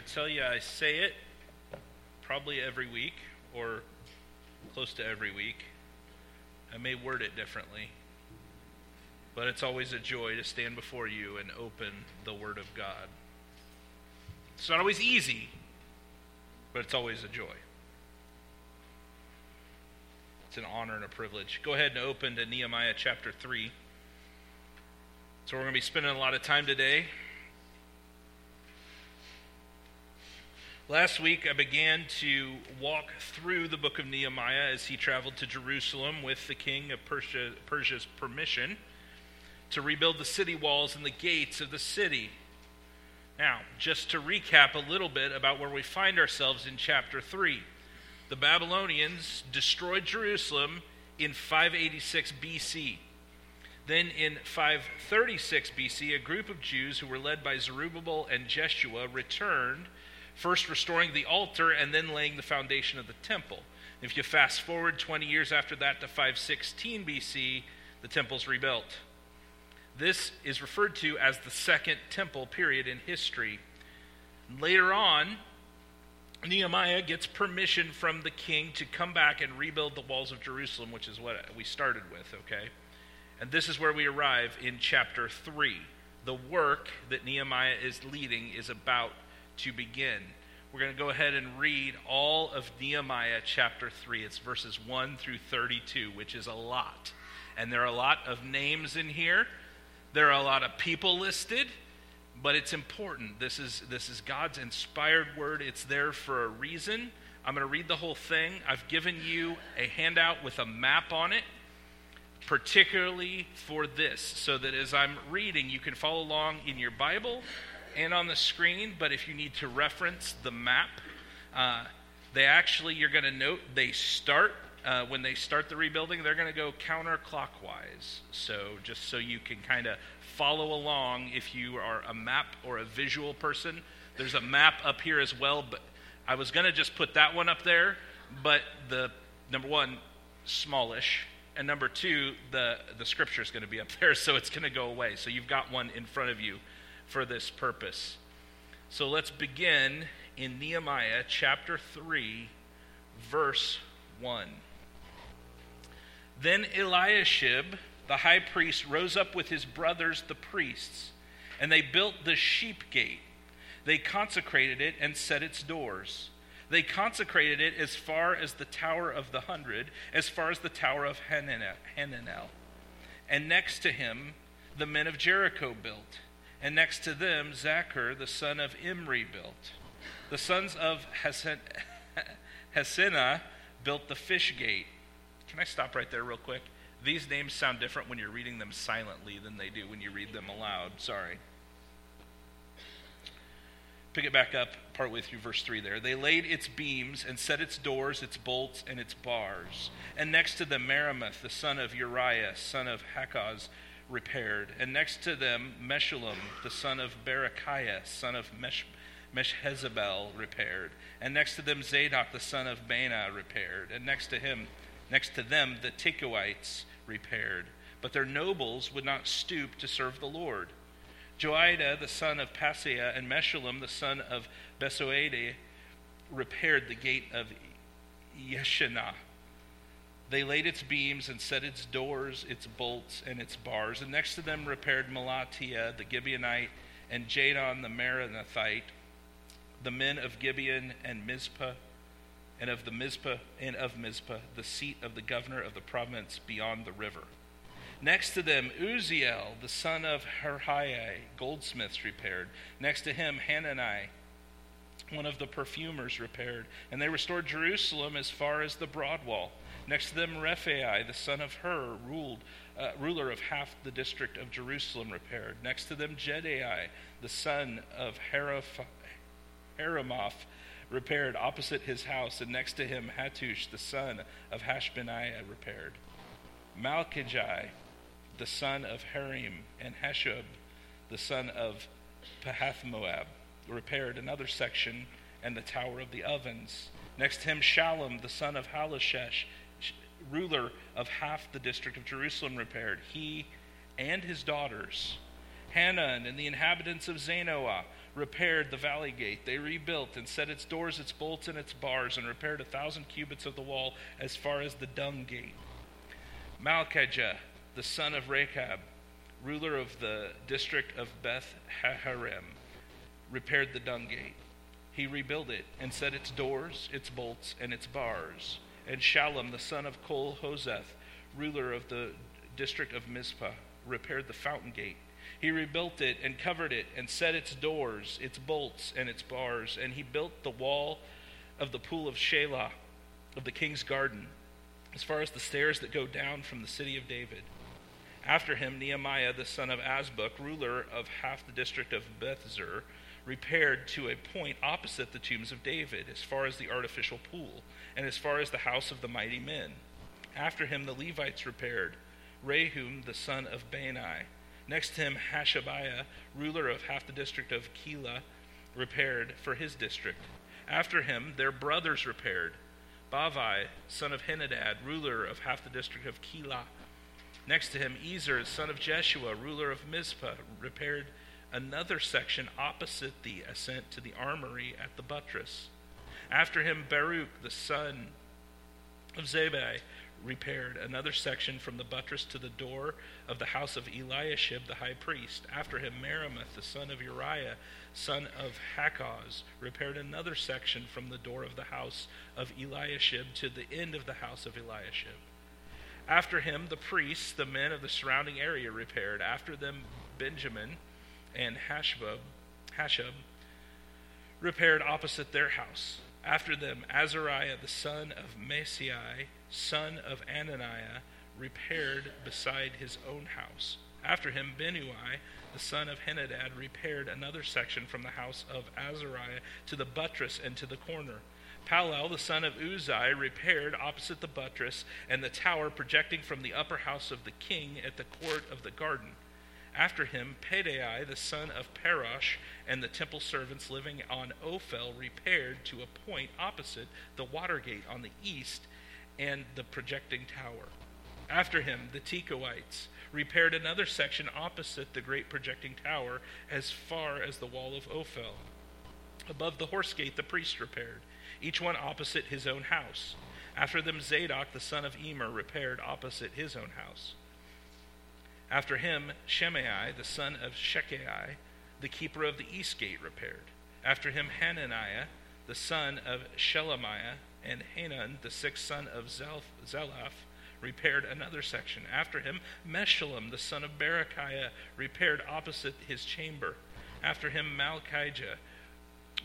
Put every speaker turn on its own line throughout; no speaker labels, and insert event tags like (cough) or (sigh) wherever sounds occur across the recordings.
I tell you, I say it probably every week or close to every week. I may word it differently, but it's always a joy to stand before you and open the Word of God. It's not always easy, but it's always a joy. It's an honor and a privilege. Go ahead and open to Nehemiah chapter 3. So, we're going to be spending a lot of time today Last week, I began to walk through the book of Nehemiah as he traveled to Jerusalem with the king of Persia, Persia's permission to rebuild the city walls and the gates of the city. Now, just to recap a little bit about where we find ourselves in chapter 3. The Babylonians destroyed Jerusalem in 586 BC. Then in 536 BC, a group of Jews who were led by Zerubbabel and Jeshua returned first restoring the altar and then laying the foundation of the temple. If you fast forward 20 years after that to 516 BC, the temple's rebuilt. This is referred to as the second temple period in history. Later on, Nehemiah gets permission from the king to come back and rebuild the walls of Jerusalem, which is what we started with, okay? And this is where we arrive in chapter 3. The work that Nehemiah is leading is about to begin. We're going to go ahead and read all of Nehemiah chapter 3. It's verses 1 through 32, which is a lot. And there are a lot of names in here, there are a lot of people listed. But it's important. This is, this is God's inspired word. It's there for a reason. I'm going to read the whole thing. I've given you a handout with a map on it, particularly for this, so that as I'm reading, you can follow along in your Bible and on the screen, but if you need to reference the map, uh, they actually, you're going to note, they start, uh, when they start the rebuilding, they're going to go counterclockwise. So just so you can kind of follow along if you are a map or a visual person. There's a map up here as well, but I was going to just put that one up there, but the number one, smallish, and number two, the, the scripture is going to be up (laughs) there, so it's going to go away. So you've got one in front of you for this purpose. So let's begin in Nehemiah chapter 3, verse 1. Then Eliashib, the high priest, rose up with his brothers, the priests, and they built the sheep gate. They consecrated it and set its doors. They consecrated it as far as the Tower of the Hundred, as far as the Tower of Hananel. And next to him, the men of Jericho built and next to them Zaccur, the son of Imri, built. The sons of Hassenaah (laughs) built the fish gate. Can I stop right there real quick? These names sound different when you're reading them silently than they do when you read them aloud. Sorry. Pick it back up partway through verse 3 there. They laid its beams and set its doors, its bolts, and its bars. And next to them, Meremoth, the son of Uriah, son of Hakkoz, repaired. And next to them, Meshullam, the son of Berechiah, son of Mesh, Meshezabel, repaired. And next to them, Zadok, the son of Baana, repaired. And next to him, next to them, the Tekoites repaired. But their nobles would not stoop to serve the Lord. Joiada, the son of Paseah, and Meshullam, the son of Besodeiah, repaired the gate of Yeshanah they laid its beams and set its doors, its bolts, and its bars. And next to them repaired Melatiah the Gibeonite and Jadon the Meronothite, the men of Gibeon and Mizpah, and of the Mizpah and of Mizpah, the seat of the governor of the province beyond the river. Next to them, Uzziel, the son of Harhai, goldsmiths repaired. Next to him, Hanani, one of the perfumers, repaired. And they restored Jerusalem as far as the broad wall. Next to them, Rephai, the son of Hur, ruled, uh, ruler of half the district of Jerusalem, repaired. Next to them, Jedai, the son of Heramoth, repaired opposite his house. And next to him, Hattush, the son of Hashbaniah, repaired. Malchijai, the son of Harim, and Hashub, the son of Pahathmoab, repaired another section and the tower of the ovens. Next to him, Shallum, the son of Hallohesh, ruler of half the district of Jerusalem repaired, he and his daughters. Hanan and the inhabitants of Zanoah repaired the valley gate. They rebuilt and set its doors, its bolts, and its bars, and repaired a thousand cubits of the wall as far as the dung gate. Malchijah, the son of Rechab, ruler of the district of Beth Haharem, repaired the dung gate. He rebuilt it and set its doors, its bolts, and its bars. And Shallum, the son of Col-hozeh, ruler of the district of Mizpah, repaired the fountain gate. He rebuilt it and covered it and set its doors, its bolts, and its bars. And he built the wall of the pool of Shelah, of the king's garden, as far as the stairs that go down from the city of David. After him, Nehemiah, the son of Azbuk, ruler of half the district of Bethzur, repaired to a point opposite the tombs of David, as far as the artificial pool, and as far as the house of the mighty men. After him, the Levites repaired. Rehum, the son of Bani. Next to him, Hashabiah, ruler of half the district of Keilah, repaired for his district. After him, their brothers repaired. Bavai, son of Henadad, ruler of half the district of Keilah. Next to him, Ezer, son of Jeshua, ruler of Mizpah, repaired another section opposite the ascent to the armory at the buttress. After him, Baruch, the son of Zabbai, repaired another section from the buttress to the door of the house of Eliashib the high priest. After him, Meremoth, the son of Uriah, son of Hakkoz, repaired another section from the door of the house of Eliashib to the end of the house of Eliashib. After him, the priests, the men of the surrounding area, repaired. After them, Benjamin and Hashab, Hashab repaired opposite their house. After them, Azariah, the son of Maaseiah, son of Ananiah, repaired beside his own house. After him, Benui, the son of Henadad, repaired another section from the house of Azariah to the buttress and to the corner. Palal, the son of Uzai, repaired opposite the buttress and the tower projecting from the upper house of the king at the court of the garden. After him, Pedai, the son of Parosh, and the temple servants living on Ophel repaired to a point opposite the water gate on the east and the projecting tower. After him, the Tekoites repaired another section opposite the great projecting tower as far as the wall of Ophel. Above the horse gate, the priests repaired, each one opposite his own house. After them, Zadok, the son of Immer, repaired opposite his own house. After him, Shemai, the son of Shechai, the keeper of the east gate, repaired. After him, Hananiah, the son of Shelemiah, and Hanan, the sixth son of Zelaph, repaired another section. After him, Meshullam, the son of Berechiah, repaired opposite his chamber. After him, Malchijah,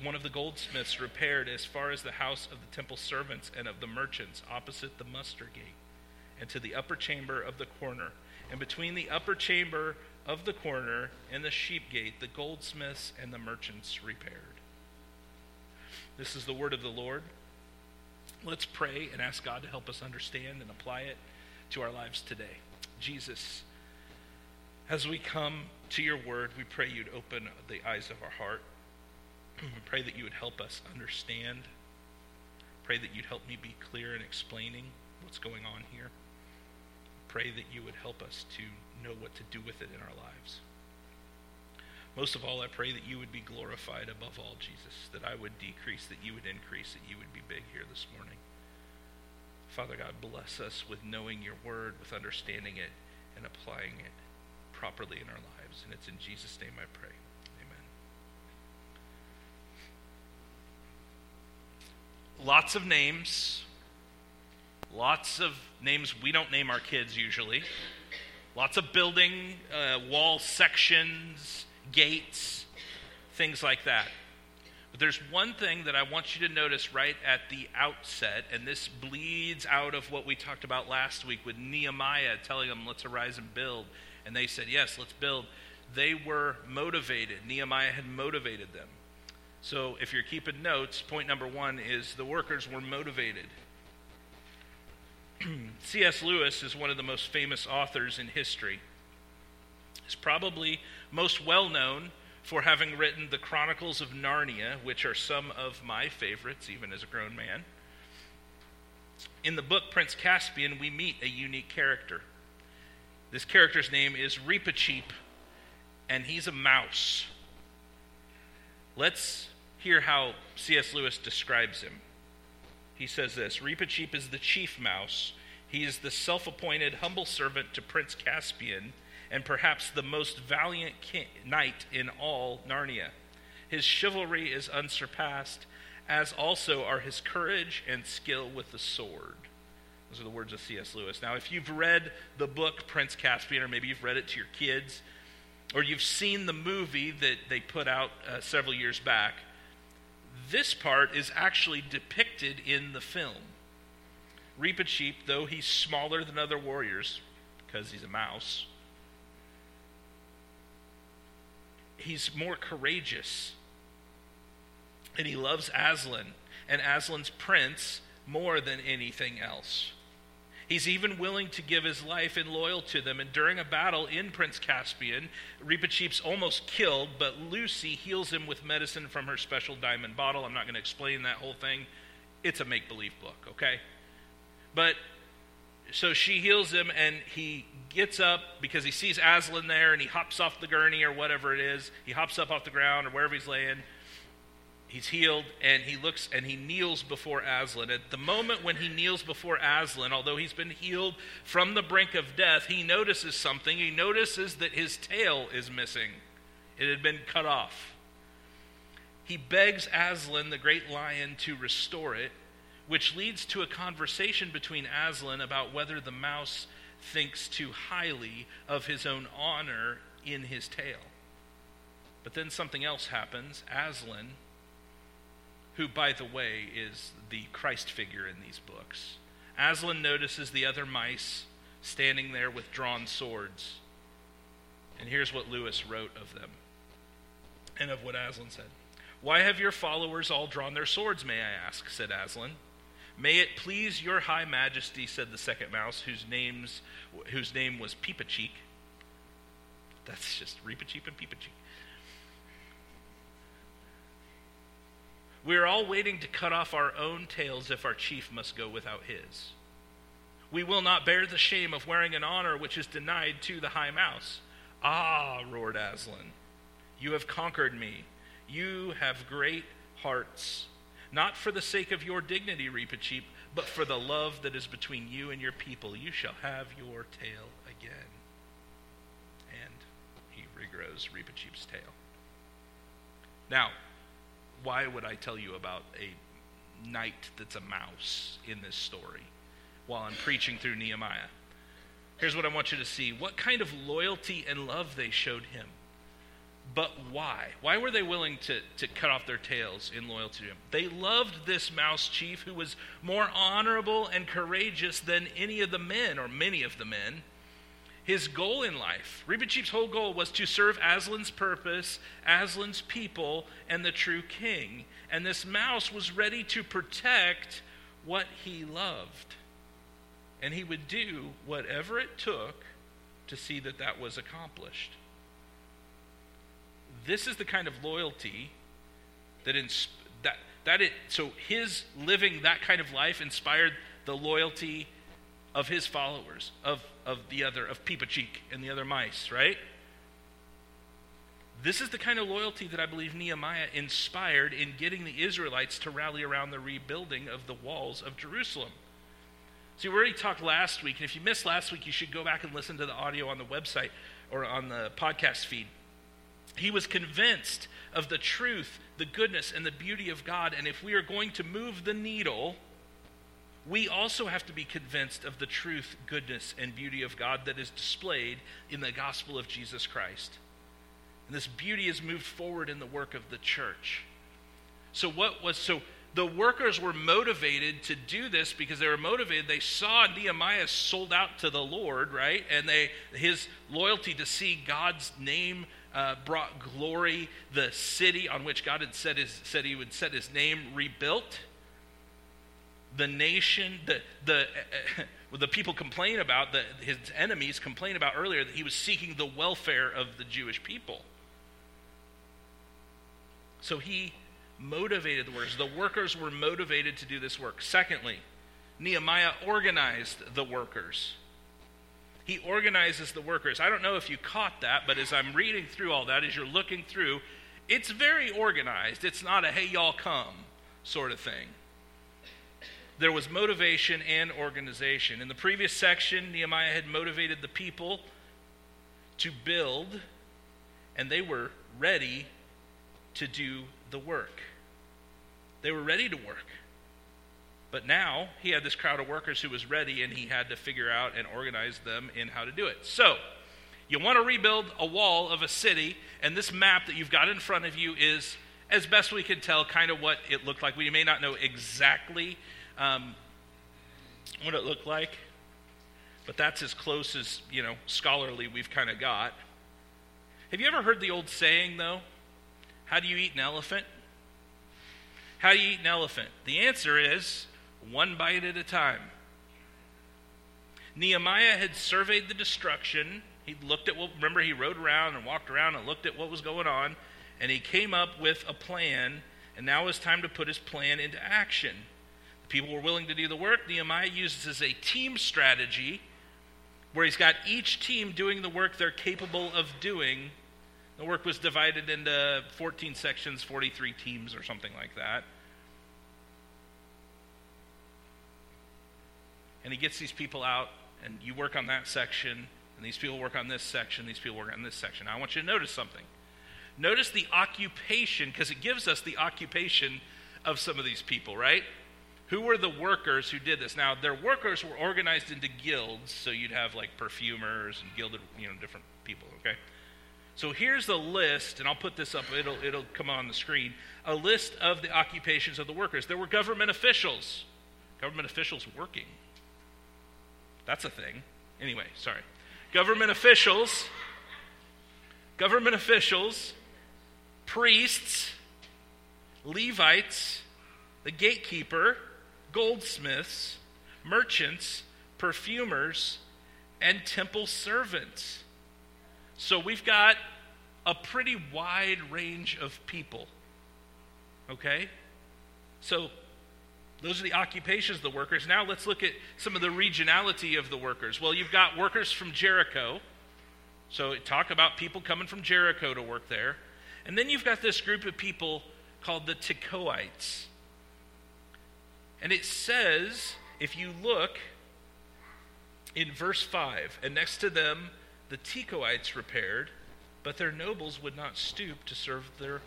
one of the goldsmiths, repaired as far as the house of the temple servants and of the merchants, opposite the muster gate, and to the upper chamber of the corner. And between the upper chamber of the corner and the sheep gate, the goldsmiths and the merchants repaired. This is the word of the Lord. Let's pray and ask God to help us understand and apply it to our lives today. Jesus, as we come to your word, we pray you'd open the eyes of our heart. we pray that you would help us understand. Pray that you'd help me be clear in explaining what's going on here. Pray that you would help us to know what to do with it in our lives. Most of all, I pray that you would be glorified above all, Jesus, that I would decrease, that you would increase, that you would be big here this morning. Father God, bless us with knowing your word, with understanding it, and applying it properly in our lives. And it's in Jesus' name I pray. Amen. Lots of names. Lots of names we don't name our kids usually. Lots of building, uh, wall sections, gates, things like that. But there's one thing that I want you to notice right at the outset, and this bleeds out of what we talked about last week with Nehemiah telling them, let's arise and build. And they said, yes, let's build. They were motivated. Nehemiah had motivated them. So if you're keeping notes, point number one is the workers were motivated. (clears throat) C.S. Lewis is one of the most famous authors in history. He's probably most well known for having written the Chronicles of Narnia, which are some of my favorites, even as a grown man. In the book Prince Caspian, we meet a unique character. This character's name is Reepicheep, and he's a mouse. Let's hear how C.S. Lewis describes him. He says this Reepicheep is the chief mouse. He is the self appointed humble servant to Prince Caspian and perhaps the most valiant king, knight in all Narnia. His chivalry is unsurpassed, as also are his courage and skill with the sword. Those are the words of C.S. Lewis. Now, if you've read the book Prince Caspian, or maybe you've read it to your kids, or you've seen the movie that they put out uh, several years back, this part is actually depicted in the film. Reepicheep, though he's smaller than other warriors, because he's a mouse, he's more courageous. And he loves Aslan and Aslan's prince more than anything else. He's even willing to give his life in loyal to them. And during a battle in Prince Caspian, Reepicheep's almost killed, but Lucy heals him with medicine from her special diamond bottle. I'm not going to explain that whole thing. It's a make believe book, okay? But so she heals him, and he gets up because he sees Aslan there, and he hops off the gurney or whatever it is. He hops up off the ground or wherever he's laying He's healed and he looks and he kneels before Aslan. At the moment when he kneels before Aslan, although he's been healed from the brink of death, he notices something. He notices that his tail is missing, it had been cut off. He begs Aslan, the great lion, to restore it, which leads to a conversation between Aslan about whether the mouse thinks too highly of his own honor in his tail. But then something else happens. Aslan who, by the way, is the Christ figure in these books. Aslan notices the other mice standing there with drawn swords. And here's what Lewis wrote of them and of what Aslan said. Why have your followers all drawn their swords, may I ask? said Aslan. May it please your high majesty, said the second mouse, whose, names, whose name was Peepiceek. That's just Reepicheep and Peepiceek. We are all waiting to cut off our own tails if our chief must go without his. We will not bear the shame of wearing an honor which is denied to the high mouse. Ah, roared Aslan, you have conquered me. You have great hearts. Not for the sake of your dignity, Reepicheep, but for the love that is between you and your people. You shall have your tail again. And he regrows Reepicheep's tail. Now, why would I tell you about a knight that's a mouse in this story while I'm preaching through Nehemiah? Here's what I want you to see what kind of loyalty and love they showed him. But why? Why were they willing to, to cut off their tails in loyalty to him? They loved this mouse chief who was more honorable and courageous than any of the men, or many of the men his goal in life. Reepicheep's whole goal was to serve Aslan's purpose, Aslan's people, and the true king. And this mouse was ready to protect what he loved. And he would do whatever it took to see that that was accomplished. This is the kind of loyalty that, ins- that, that it, so his living that kind of life inspired the loyalty of his followers, of, of the other, of Peepiceek and the other mice, right? This is the kind of loyalty that I believe Nehemiah inspired in getting the Israelites to rally around the rebuilding of the walls of Jerusalem. See, we already talked last week, and if you missed last week, you should go back and listen to the audio on the website or on the podcast feed. He was convinced of the truth, the goodness, and the beauty of God, and if we are going to move the needle, we also have to be convinced of the truth, goodness, and beauty of God that is displayed in the gospel of Jesus Christ. And this beauty is moved forward in the work of the church. So, what was so the workers were motivated to do this because they were motivated. They saw Nehemiah sold out to the Lord, right? And they his loyalty to see God's name uh, brought glory. The city on which God had said, his, said he would set his name rebuilt the nation, the, the, (laughs) uh, the people complain about, the, his enemies complain about earlier, that he was seeking the welfare of the Jewish people. So he motivated the workers. The workers were motivated to do this work. Secondly, Nehemiah organized the workers. He organizes the workers. I don't know if you caught that, but as I'm reading through all that, as you're looking through, it's very organized. It's not a hey, y'all come sort of thing. There was motivation and organization. In the previous section, Nehemiah had motivated the people to build, and they were ready to do the work. They were ready to work. But now he had this crowd of workers who was ready, and he had to figure out and organize them in how to do it. So, you want to rebuild a wall of a city, and this map that you've got in front of you is, as best we can tell, kind of what it looked like. We may not know exactly um, what it looked like, but that's as close as, you know, scholarly we've kind of got. Have you ever heard the old saying, though? How do you eat an elephant? How do you eat an elephant? The answer is one bite at a time. Nehemiah had surveyed the destruction he looked at what, remember, he rode around and walked around and looked at what was going on, and he came up with a plan, and now it's time to put his plan into action. People were willing to do the work. Nehemiah uses a team strategy where he's got each team doing the work they're capable of doing. The work was divided into 14 sections, 43 teams, or something like that. And he gets these people out, and you work on that section, and these people work on this section, these people work on this section. Now, I want you to notice something. Notice the occupation, because it gives us the occupation of some of these people, right? Who were the workers who did this? Now, their workers were organized into guilds, so you'd have like perfumers and gilded, you know, different people, okay? So here's the list, and I'll put this up, it'll, it'll come on the screen. A list of the occupations of the workers. There were government officials, government officials working. That's a thing. Anyway, sorry government officials, government officials, priests, Levites, the gatekeeper, goldsmiths, merchants, perfumers, and temple servants. So we've got a pretty wide range of people. Okay? So those are the occupations of the workers. Now let's look at some of the regionality of the workers. Well, you've got workers from Jericho. So talk about people coming from Jericho to work there. And then you've got this group of people called the Tekoites. And it says, if you look in verse 5, and next to them the Tekoites repaired, but their nobles would not stoop to serve their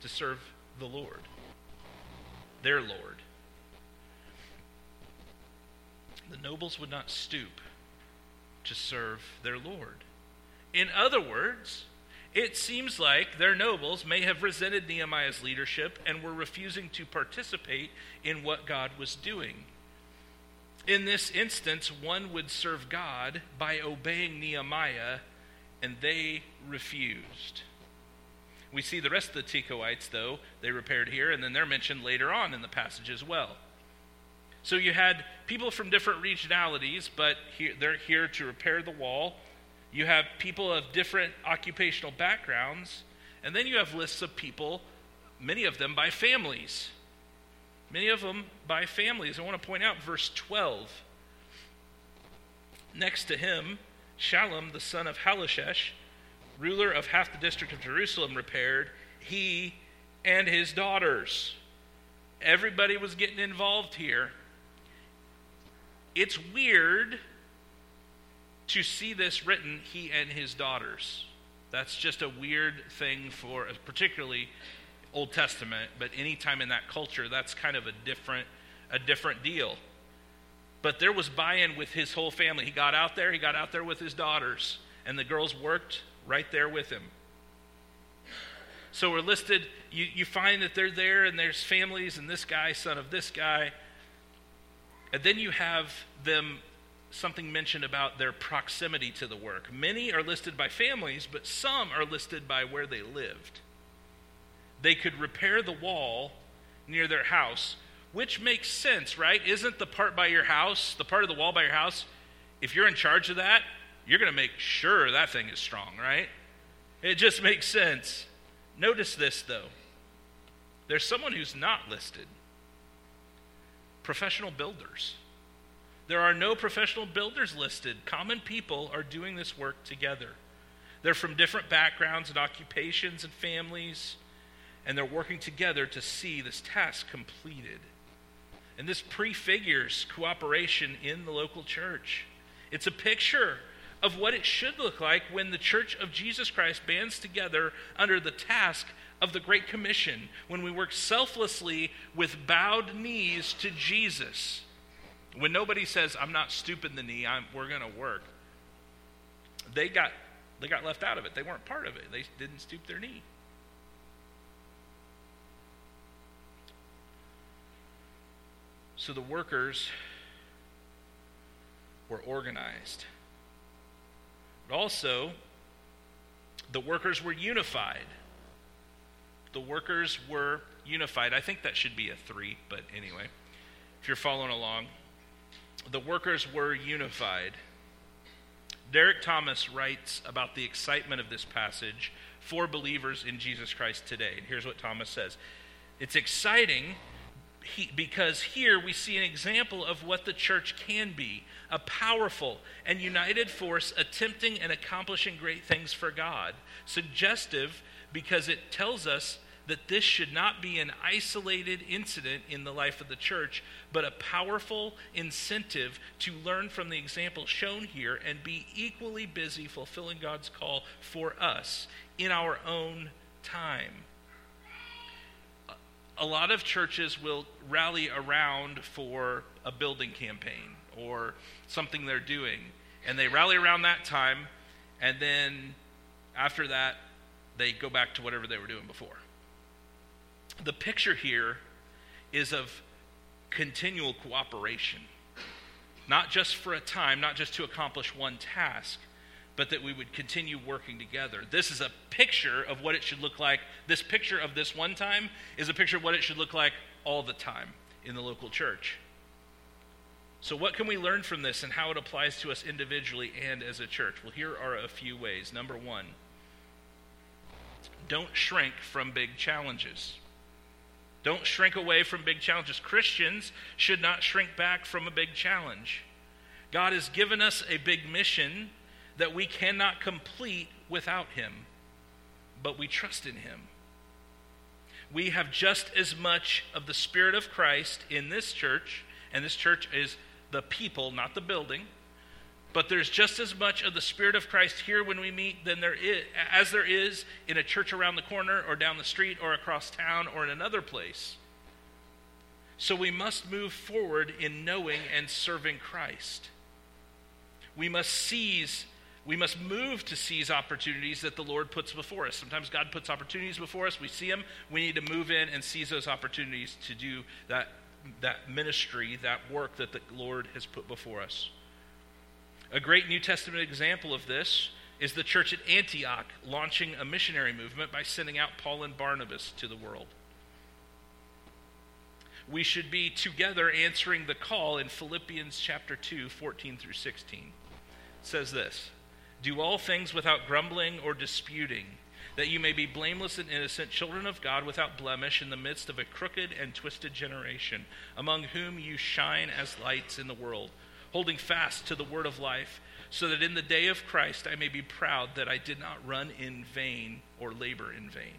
to serve the Lord, their Lord. the nobles would not stoop to serve their Lord. In other words, it seems like their nobles may have resented Nehemiah's leadership and were refusing to participate in what God was doing. In this instance, one would serve God by obeying Nehemiah, and they refused. We see the rest of the Tekoites, though, they repaired here, and then they're mentioned later on in the passage as well. So you had people from different regionalities, but here, they're here to repair the wall. You have people of different occupational backgrounds, and then you have lists of people, many of them by families. Many of them by families. I want to point out verse 12. Next to him, Shallum, the son of Hallohesh, ruler of half the district of Jerusalem, repaired, he and his daughters. Everybody was getting involved here. It's weird to see this written, he and his daughters. That's just a weird thing for, particularly Old Testament, but anytime in that culture, that's kind of a different, a different deal. But there was buy in with his whole family. He got out there, he got out there with his daughters, and the girls worked right there with him. So we're listed, you, you find that they're there, and there's families, and this guy, son of this guy, and then you have them something mentioned about their proximity to the work. Many are listed by families, but some are listed by where they lived. They could repair the wall near their house, which makes sense, right? Isn't the part by your house, the part of the wall by your house, if you're in charge of that, you're going to make sure that thing is strong, right? It just makes sense. Notice this, though. There's someone who's not listed professional builders. There are no professional builders listed. Common people are doing this work together. They're from different backgrounds and occupations and families, and they're working together to see this task completed. And this prefigures cooperation in the local church. It's a picture of what it should look like when the church of Jesus Christ bands together under the task of the Great Commission, when we work selflessly with bowed knees to Jesus. When nobody says, I'm not stooping the knee, I'm, we're going to work. They got, they got left out of it. They weren't part of it. They didn't stoop their knee. So the workers were organized. But also, the workers were unified. The workers were unified. I think that should be a three, but anyway, if you're following along, the workers were unified. Derek Thomas writes about the excitement of this passage for believers in Jesus Christ today. And here's what Thomas says It's exciting because here we see an example of what the church can be a powerful and united force attempting and accomplishing great things for God. Suggestive because it tells us that this should not be an isolated incident in the life of the church, but a powerful incentive to learn from the example shown here and be equally busy fulfilling God's call for us in our own time a lot of churches will rally around for a building campaign or something they're doing. And they rally around that time, and then after that, they go back to whatever they were doing before. The picture here is of continual cooperation, not just for a time, not just to accomplish one task, but that we would continue working together. This is a picture of what it should look like. This picture of this one time is a picture of what it should look like all the time in the local church. So, what can we learn from this and how it applies to us individually and as a church? Well, here are a few ways. Number one, don't shrink from big challenges. Don't shrink away from big challenges. Christians should not shrink back from a big challenge. God has given us a big mission that we cannot complete without Him, but we trust in Him. We have just as much of the Spirit of Christ in this church, and this church is the people, not the building. But there's just as much of the Spirit of Christ here when we meet than there is, as there is in a church around the corner or down the street or across town or in another place. So we must move forward in knowing and serving Christ. We must seize we must move to seize opportunities that the Lord puts before us. Sometimes God puts opportunities before us, we see them, we need to move in and seize those opportunities to do that, that ministry, that work that the Lord has put before us. A great New Testament example of this is the church at Antioch launching a missionary movement by sending out Paul and Barnabas to the world. We should be together answering the call in Philippians chapter 2, 14 through 16. It says this. Do all things without grumbling or disputing, that you may be blameless and innocent, children of God without blemish, in the midst of a crooked and twisted generation, among whom you shine as lights in the world, holding fast to the word of life, so that in the day of Christ I may be proud that I did not run in vain or labor in vain.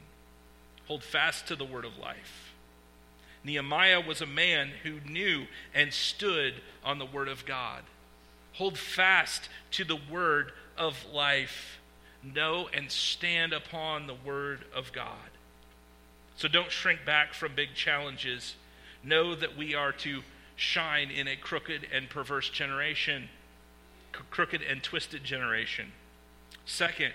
Hold fast to the word of life. Nehemiah was a man who knew and stood on the word of God. Hold fast to the word of life, know and stand upon the Word of God. So don't shrink back from big challenges. Know that we are to shine in a crooked and perverse generation, crooked and twisted generation. Second,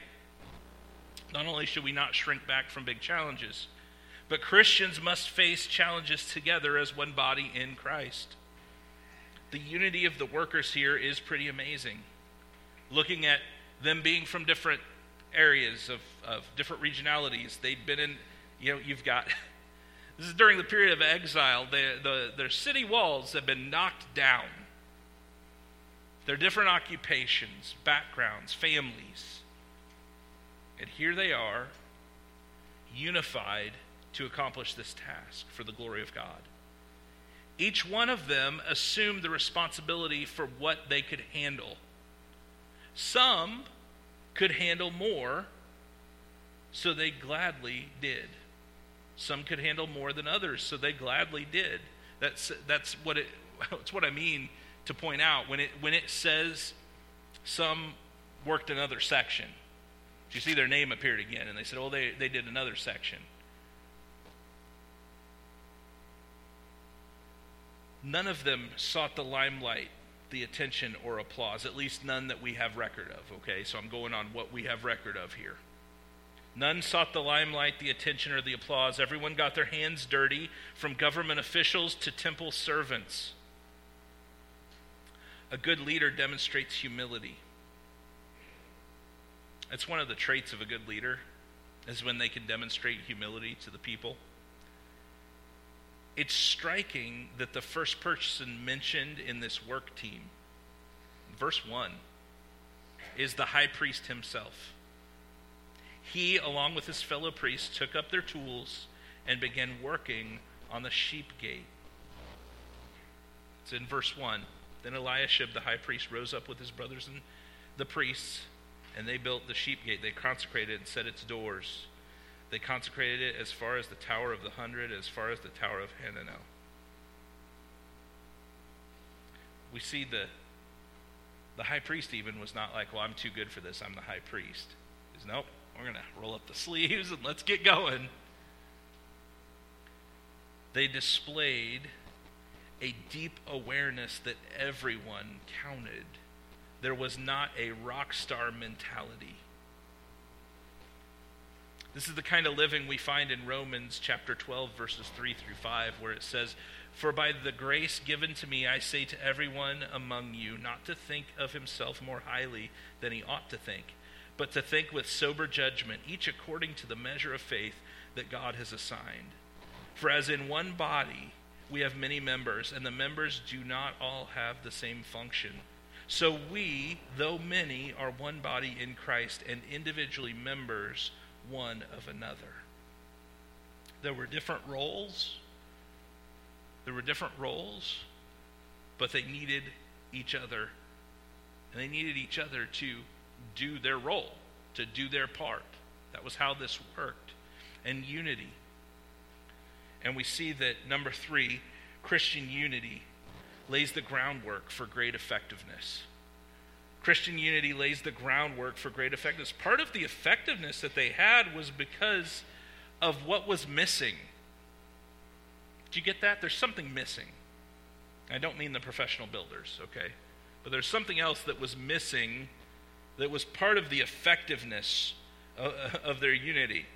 not only should we not shrink back from big challenges, but Christians must face challenges together as one body in Christ. The unity of the workers here is pretty amazing. Looking at them being from different areas of, of different regionalities. they've been in, you know, you've got, (laughs) this is during the period of exile. The, the, their city walls have been knocked down. Their different occupations, backgrounds, families. And here they are, unified to accomplish this task for the glory of God. Each one of them assumed the responsibility for what they could handle. Some could handle more, so they gladly did. Some could handle more than others, so they gladly did. That's, that's, what, it, (laughs) that's what I mean to point out. When it, when it says some worked another section, you see their name appeared again, and they said, oh, they, they did another section. None of them sought the limelight, the attention, or applause, at least none that we have record of, okay? So I'm going on what we have record of here. None sought the limelight, the attention, or the applause. Everyone got their hands dirty, from government officials to temple servants. A good leader demonstrates humility. It's one of the traits of a good leader, is when they can demonstrate humility to the people. It's striking that the first person mentioned in this work team, verse 1, is the high priest himself he, along with his fellow priests, took up their tools and began working on the sheep gate. It's in verse 1. Then Eliashib, the high priest, rose up with his brothers and the priests, and they built the sheep gate. They consecrated it and set its doors. They consecrated it as far as the Tower of the Hundred, as far as the Tower of Hananel. We see the the high priest even was not like, well, I'm too good for this. I'm the high priest. He's nope. We're going to roll up the sleeves and let's get going. They displayed a deep awareness that everyone counted. There was not a rock star mentality. This is the kind of living we find in Romans chapter 12, verses 3 through 5, where it says, For by the grace given to me, I say to everyone among you, not to think of himself more highly than he ought to think but to think with sober judgment, each according to the measure of faith that God has assigned. For as in one body we have many members, and the members do not all have the same function. So we, though many, are one body in Christ, and individually members one of another. There were different roles. There were different roles, but they needed each other. And they needed each other to do their role, to do their part. That was how this worked. And unity. And we see that, number three, Christian unity lays the groundwork for great effectiveness. Christian unity lays the groundwork for great effectiveness. Part of the effectiveness that they had was because of what was missing. Did you get that? There's something missing. I don't mean the professional builders, okay? But there's something else that was missing that was part of the effectiveness of, (laughs) of their unity.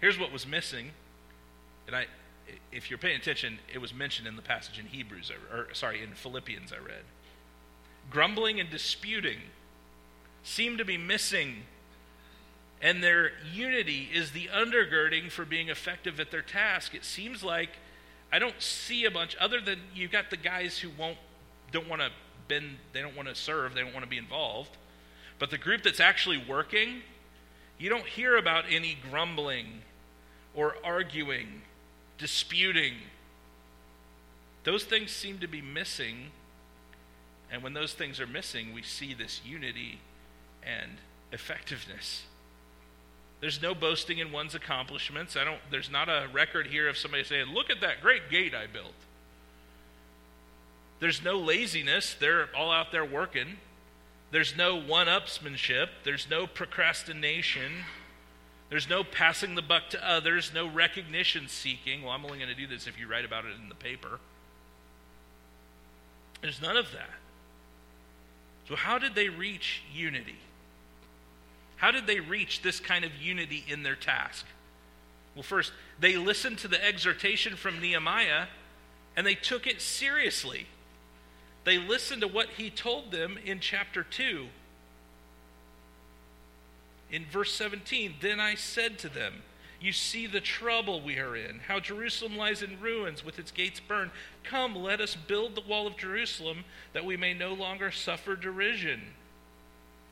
Here's what was missing, and I, if you're paying attention, it was mentioned in the passage in Hebrews, or sorry, in Philippians I read. Grumbling and disputing seem to be missing, and their unity is the undergirding for being effective at their task. It seems like I don't see a bunch other than you've got the guys who won't don't want to bend, they don't want to serve, they don't want to be involved. But the group that's actually working, you don't hear about any grumbling or arguing, disputing. Those things seem to be missing. And when those things are missing, we see this unity and effectiveness. There's no boasting in one's accomplishments. I don't there's not a record here of somebody saying, "Look at that great gate I built." There's no laziness. They're all out there working. There's no one upsmanship. There's no procrastination. There's no passing the buck to others, no recognition seeking. Well, I'm only going to do this if you write about it in the paper. There's none of that. So, how did they reach unity? How did they reach this kind of unity in their task? Well, first, they listened to the exhortation from Nehemiah and they took it seriously. They listened to what he told them in chapter 2. In verse 17, then I said to them, You see the trouble we are in, how Jerusalem lies in ruins with its gates burned. Come, let us build the wall of Jerusalem that we may no longer suffer derision.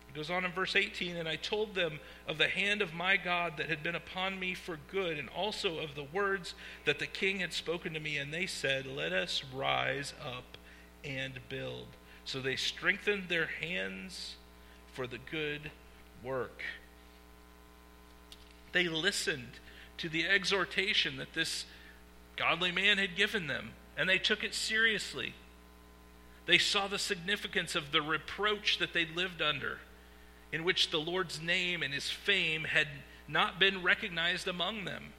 It goes on in verse 18, and I told them of the hand of my God that had been upon me for good, and also of the words that the king had spoken to me. And they said, Let us rise up and build. So they strengthened their hands for the good work. They listened to the exhortation that this godly man had given them, and they took it seriously. They saw the significance of the reproach that they lived under, in which the Lord's name and his fame had not been recognized among them.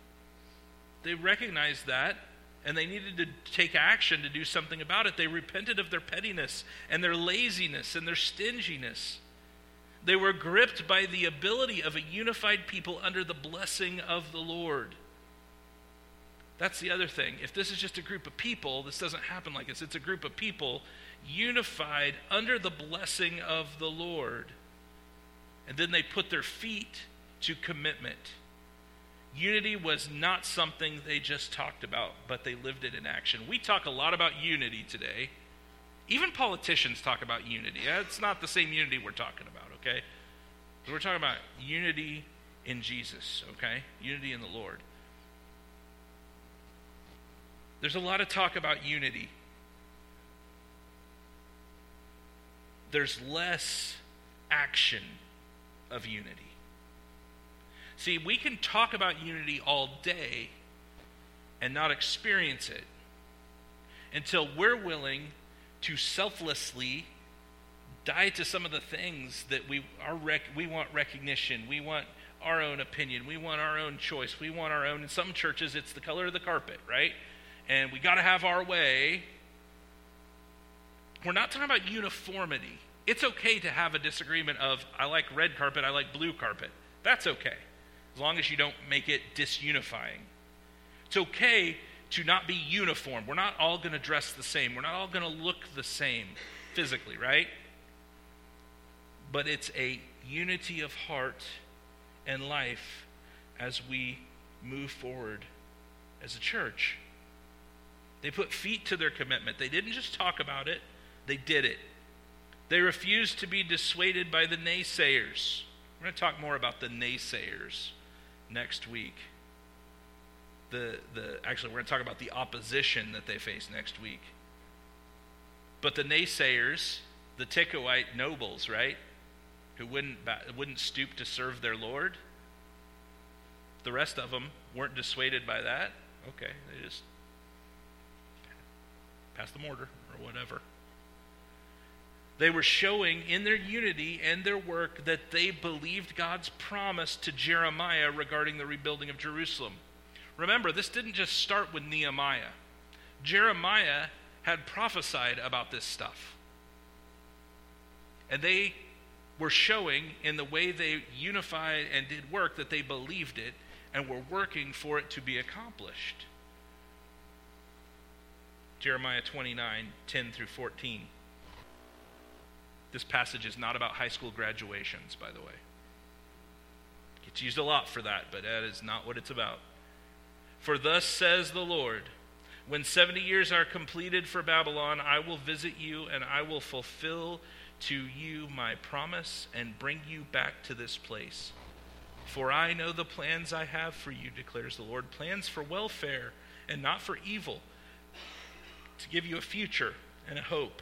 They recognized that, and they needed to take action to do something about it. They repented of their pettiness and their laziness and their stinginess. They were gripped by the ability of a unified people under the blessing of the Lord. That's the other thing. If this is just a group of people, this doesn't happen like this. It's a group of people unified under the blessing of the Lord. And then they put their feet to commitment. Unity was not something they just talked about, but they lived it in action. We talk a lot about unity today. Even politicians talk about unity. Uh, it's not the same unity we're talking about, okay? We're talking about unity in Jesus, okay? Unity in the Lord. There's a lot of talk about unity. There's less action of unity. See, we can talk about unity all day and not experience it until we're willing to selflessly die to some of the things that we are rec- we want recognition, we want our own opinion, we want our own choice, we want our own. In some churches, it's the color of the carpet, right? And we got to have our way. We're not talking about uniformity. It's okay to have a disagreement of I like red carpet, I like blue carpet. That's okay, as long as you don't make it disunifying. It's okay to not be uniform. We're not all going to dress the same. We're not all going to look the same physically, right? But it's a unity of heart and life as we move forward as a church. They put feet to their commitment. They didn't just talk about it, they did it. They refused to be dissuaded by the naysayers. We're going to talk more about the naysayers next week. The, the, actually, we're going to talk about the opposition that they face next week. But the naysayers, the Tekoite nobles, right, who wouldn't, wouldn't stoop to serve their Lord, the rest of them weren't dissuaded by that. Okay, they just passed the mortar or whatever. They were showing in their unity and their work that they believed God's promise to Jeremiah regarding the rebuilding of Jerusalem. Remember, this didn't just start with Nehemiah. Jeremiah had prophesied about this stuff. And they were showing in the way they unified and did work that they believed it and were working for it to be accomplished. Jeremiah 29 10 through 14. This passage is not about high school graduations, by the way. It gets used a lot for that, but that is not what it's about. For thus says the Lord When 70 years are completed for Babylon, I will visit you and I will fulfill to you my promise and bring you back to this place. For I know the plans I have for you, declares the Lord plans for welfare and not for evil, to give you a future and a hope.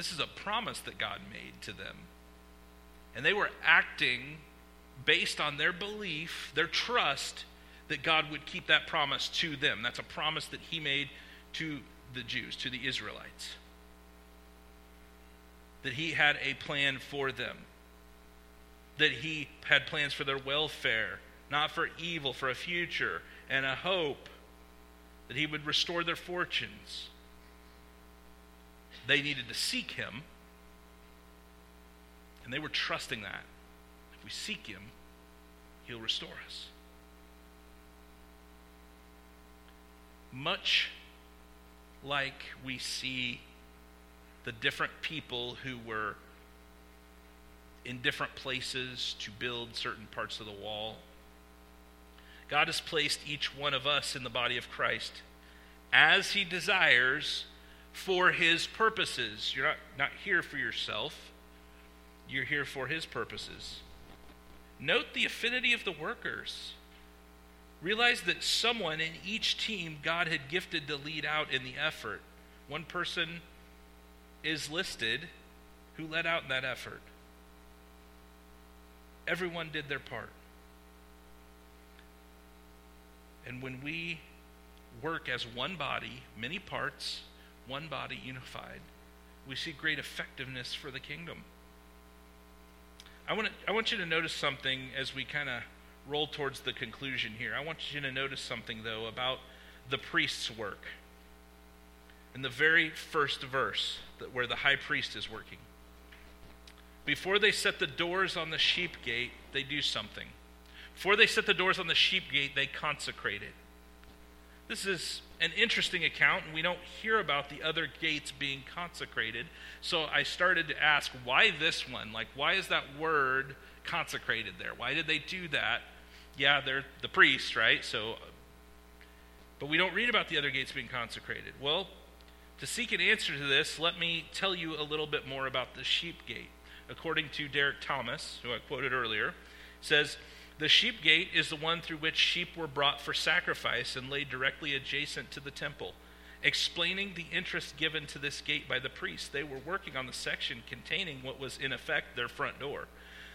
this is a promise that God made to them. And they were acting based on their belief, their trust that God would keep that promise to them. That's a promise that He made to the Jews, to the Israelites. That He had a plan for them, that He had plans for their welfare, not for evil, for a future and a hope, that He would restore their fortunes they needed to seek him. And they were trusting that. If we seek him, he'll restore us. Much like we see the different people who were in different places to build certain parts of the wall. God has placed each one of us in the body of Christ as He desires for His purposes. You're not, not here for yourself, you're here for His purposes. Note the affinity of the workers. Realize that someone in each team God had gifted to lead out in the effort. One person is listed who led out in that effort. Everyone did their part. And when we work as one body, many parts, one body unified, we see great effectiveness for the kingdom. I want, to, I want you to notice something as we kind of roll towards the conclusion here. I want you to notice something, though, about the priest's work. In the very first verse, where the high priest is working. Before they set the doors on the sheep gate, they do something. Before they set the doors on the sheep gate, they consecrate it. This is an interesting account, and we don't hear about the other gates being consecrated. So I started to ask, why this one? Like, why is that word consecrated there? Why did they do that? Yeah, they're the priests, right? So, but we don't read about the other gates being consecrated. Well, to seek an answer to this, let me tell you a little bit more about the sheep gate. According to Derek Thomas, who I quoted earlier, says the sheep gate is the one through which sheep were brought for sacrifice and laid directly adjacent to the temple. Explaining the interest given to this gate by the priests, they were working on the section containing what was in effect their front door.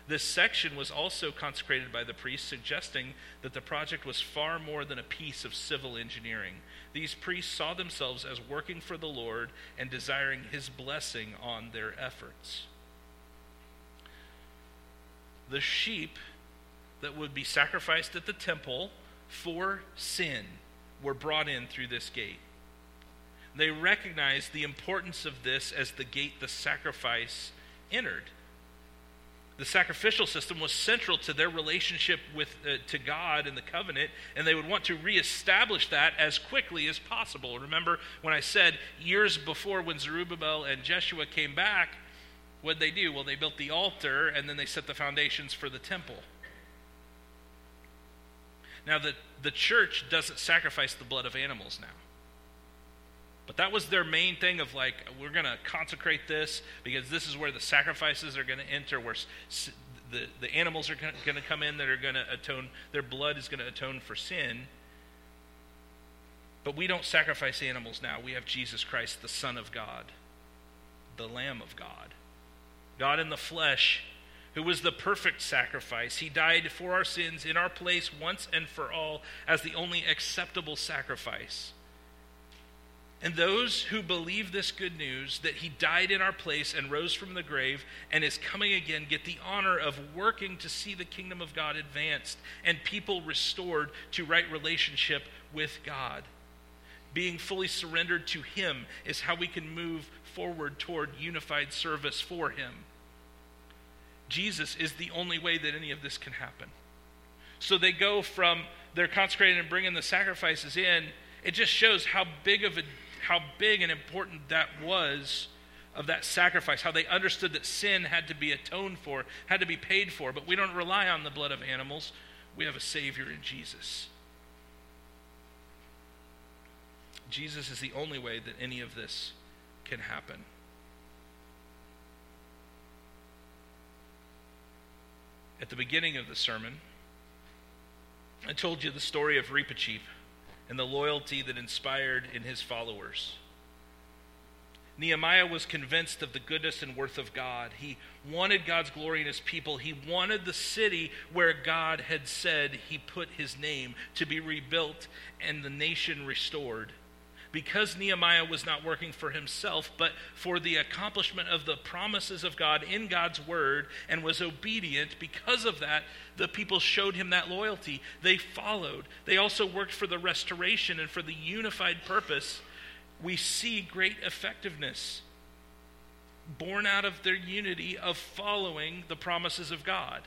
This section was also consecrated by the priests, suggesting that the project was far more than a piece of civil engineering. These priests saw themselves as working for the Lord and desiring his blessing on their efforts. The sheep that would be sacrificed at the temple for sin were brought in through this gate. They recognized the importance of this as the gate the sacrifice entered. The sacrificial system was central to their relationship with uh, to God and the covenant, and they would want to reestablish that as quickly as possible. Remember when I said years before when Zerubbabel and Jeshua came back, what did they do? Well, they built the altar and then they set the foundations for the temple. Now, the, the church doesn't sacrifice the blood of animals now. But that was their main thing of like, we're going to consecrate this because this is where the sacrifices are going to enter, where the, the animals are going to come in that are going to atone, their blood is going to atone for sin. But we don't sacrifice animals now. We have Jesus Christ, the Son of God, the Lamb of God. God in the flesh who was the perfect sacrifice. He died for our sins in our place once and for all as the only acceptable sacrifice. And those who believe this good news that he died in our place and rose from the grave and is coming again get the honor of working to see the kingdom of God advanced and people restored to right relationship with God. Being fully surrendered to him is how we can move forward toward unified service for him. Jesus is the only way that any of this can happen. So they go from they're consecrated and bringing the sacrifices in. It just shows how big of a how big and important that was of that sacrifice, how they understood that sin had to be atoned for, had to be paid for. But we don't rely on the blood of animals. We have a Savior in Jesus. Jesus is the only way that any of this can happen. At the beginning of the sermon, I told you the story of Reepicheep and the loyalty that inspired in his followers. Nehemiah was convinced of the goodness and worth of God. He wanted God's glory in his people. He wanted the city where God had said he put his name to be rebuilt and the nation restored because Nehemiah was not working for himself, but for the accomplishment of the promises of God in God's word and was obedient, because of that, the people showed him that loyalty. They followed. They also worked for the restoration and for the unified purpose. We see great effectiveness born out of their unity of following the promises of God.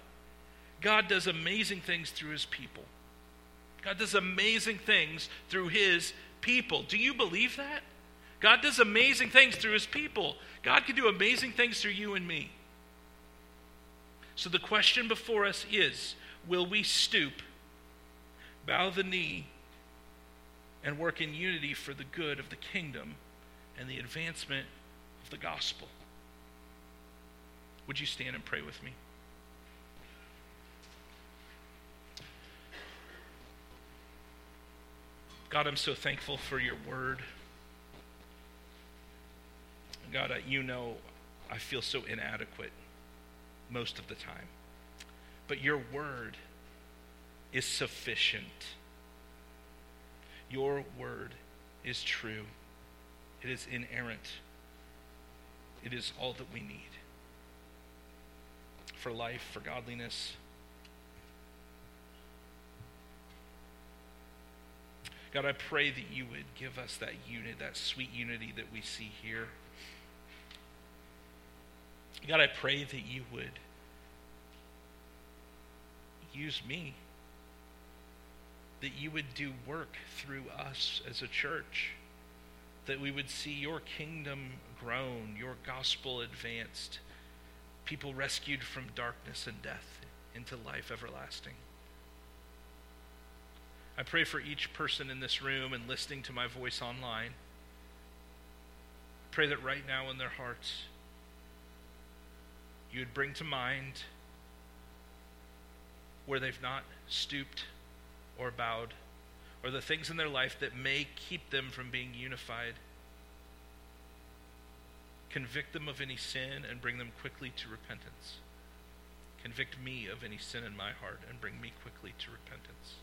God does amazing things through his people. God does amazing things through his people. Do you believe that? God does amazing things through his people. God can do amazing things through you and me. So the question before us is will we stoop, bow the knee, and work in unity for the good of the kingdom and the advancement of the gospel. Would you stand and pray with me? God, I'm so thankful for your word. God, you know I feel so inadequate most of the time. But your word is sufficient. Your word is true. It is inerrant. It is all that we need for life, for godliness. God, I pray that you would give us that unity, that sweet unity that we see here. God, I pray that you would use me, that you would do work through us as a church, that we would see your kingdom grown, your gospel advanced, people rescued from darkness and death into life everlasting. I pray for each person in this room and listening to my voice online. Pray that right now in their hearts, you would bring to mind where they've not stooped or bowed, or the things in their life that may keep them from being unified. Convict them of any sin and bring them quickly to repentance. Convict me of any sin in my heart and bring me quickly to repentance.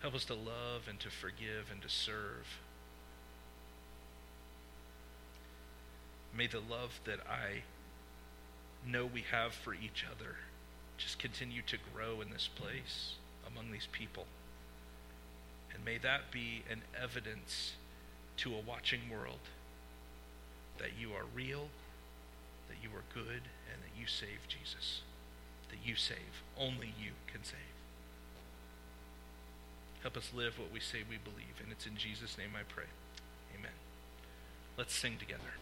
Help us to love and to forgive and to serve. May the love that I know we have for each other just continue to grow in this place among these people. And may that be an evidence to a watching world that you are real, that you are good, and that you save Jesus. That you save. Only you can save. Help us live what we say we believe. And it's in Jesus' name I pray. Amen. Let's sing together.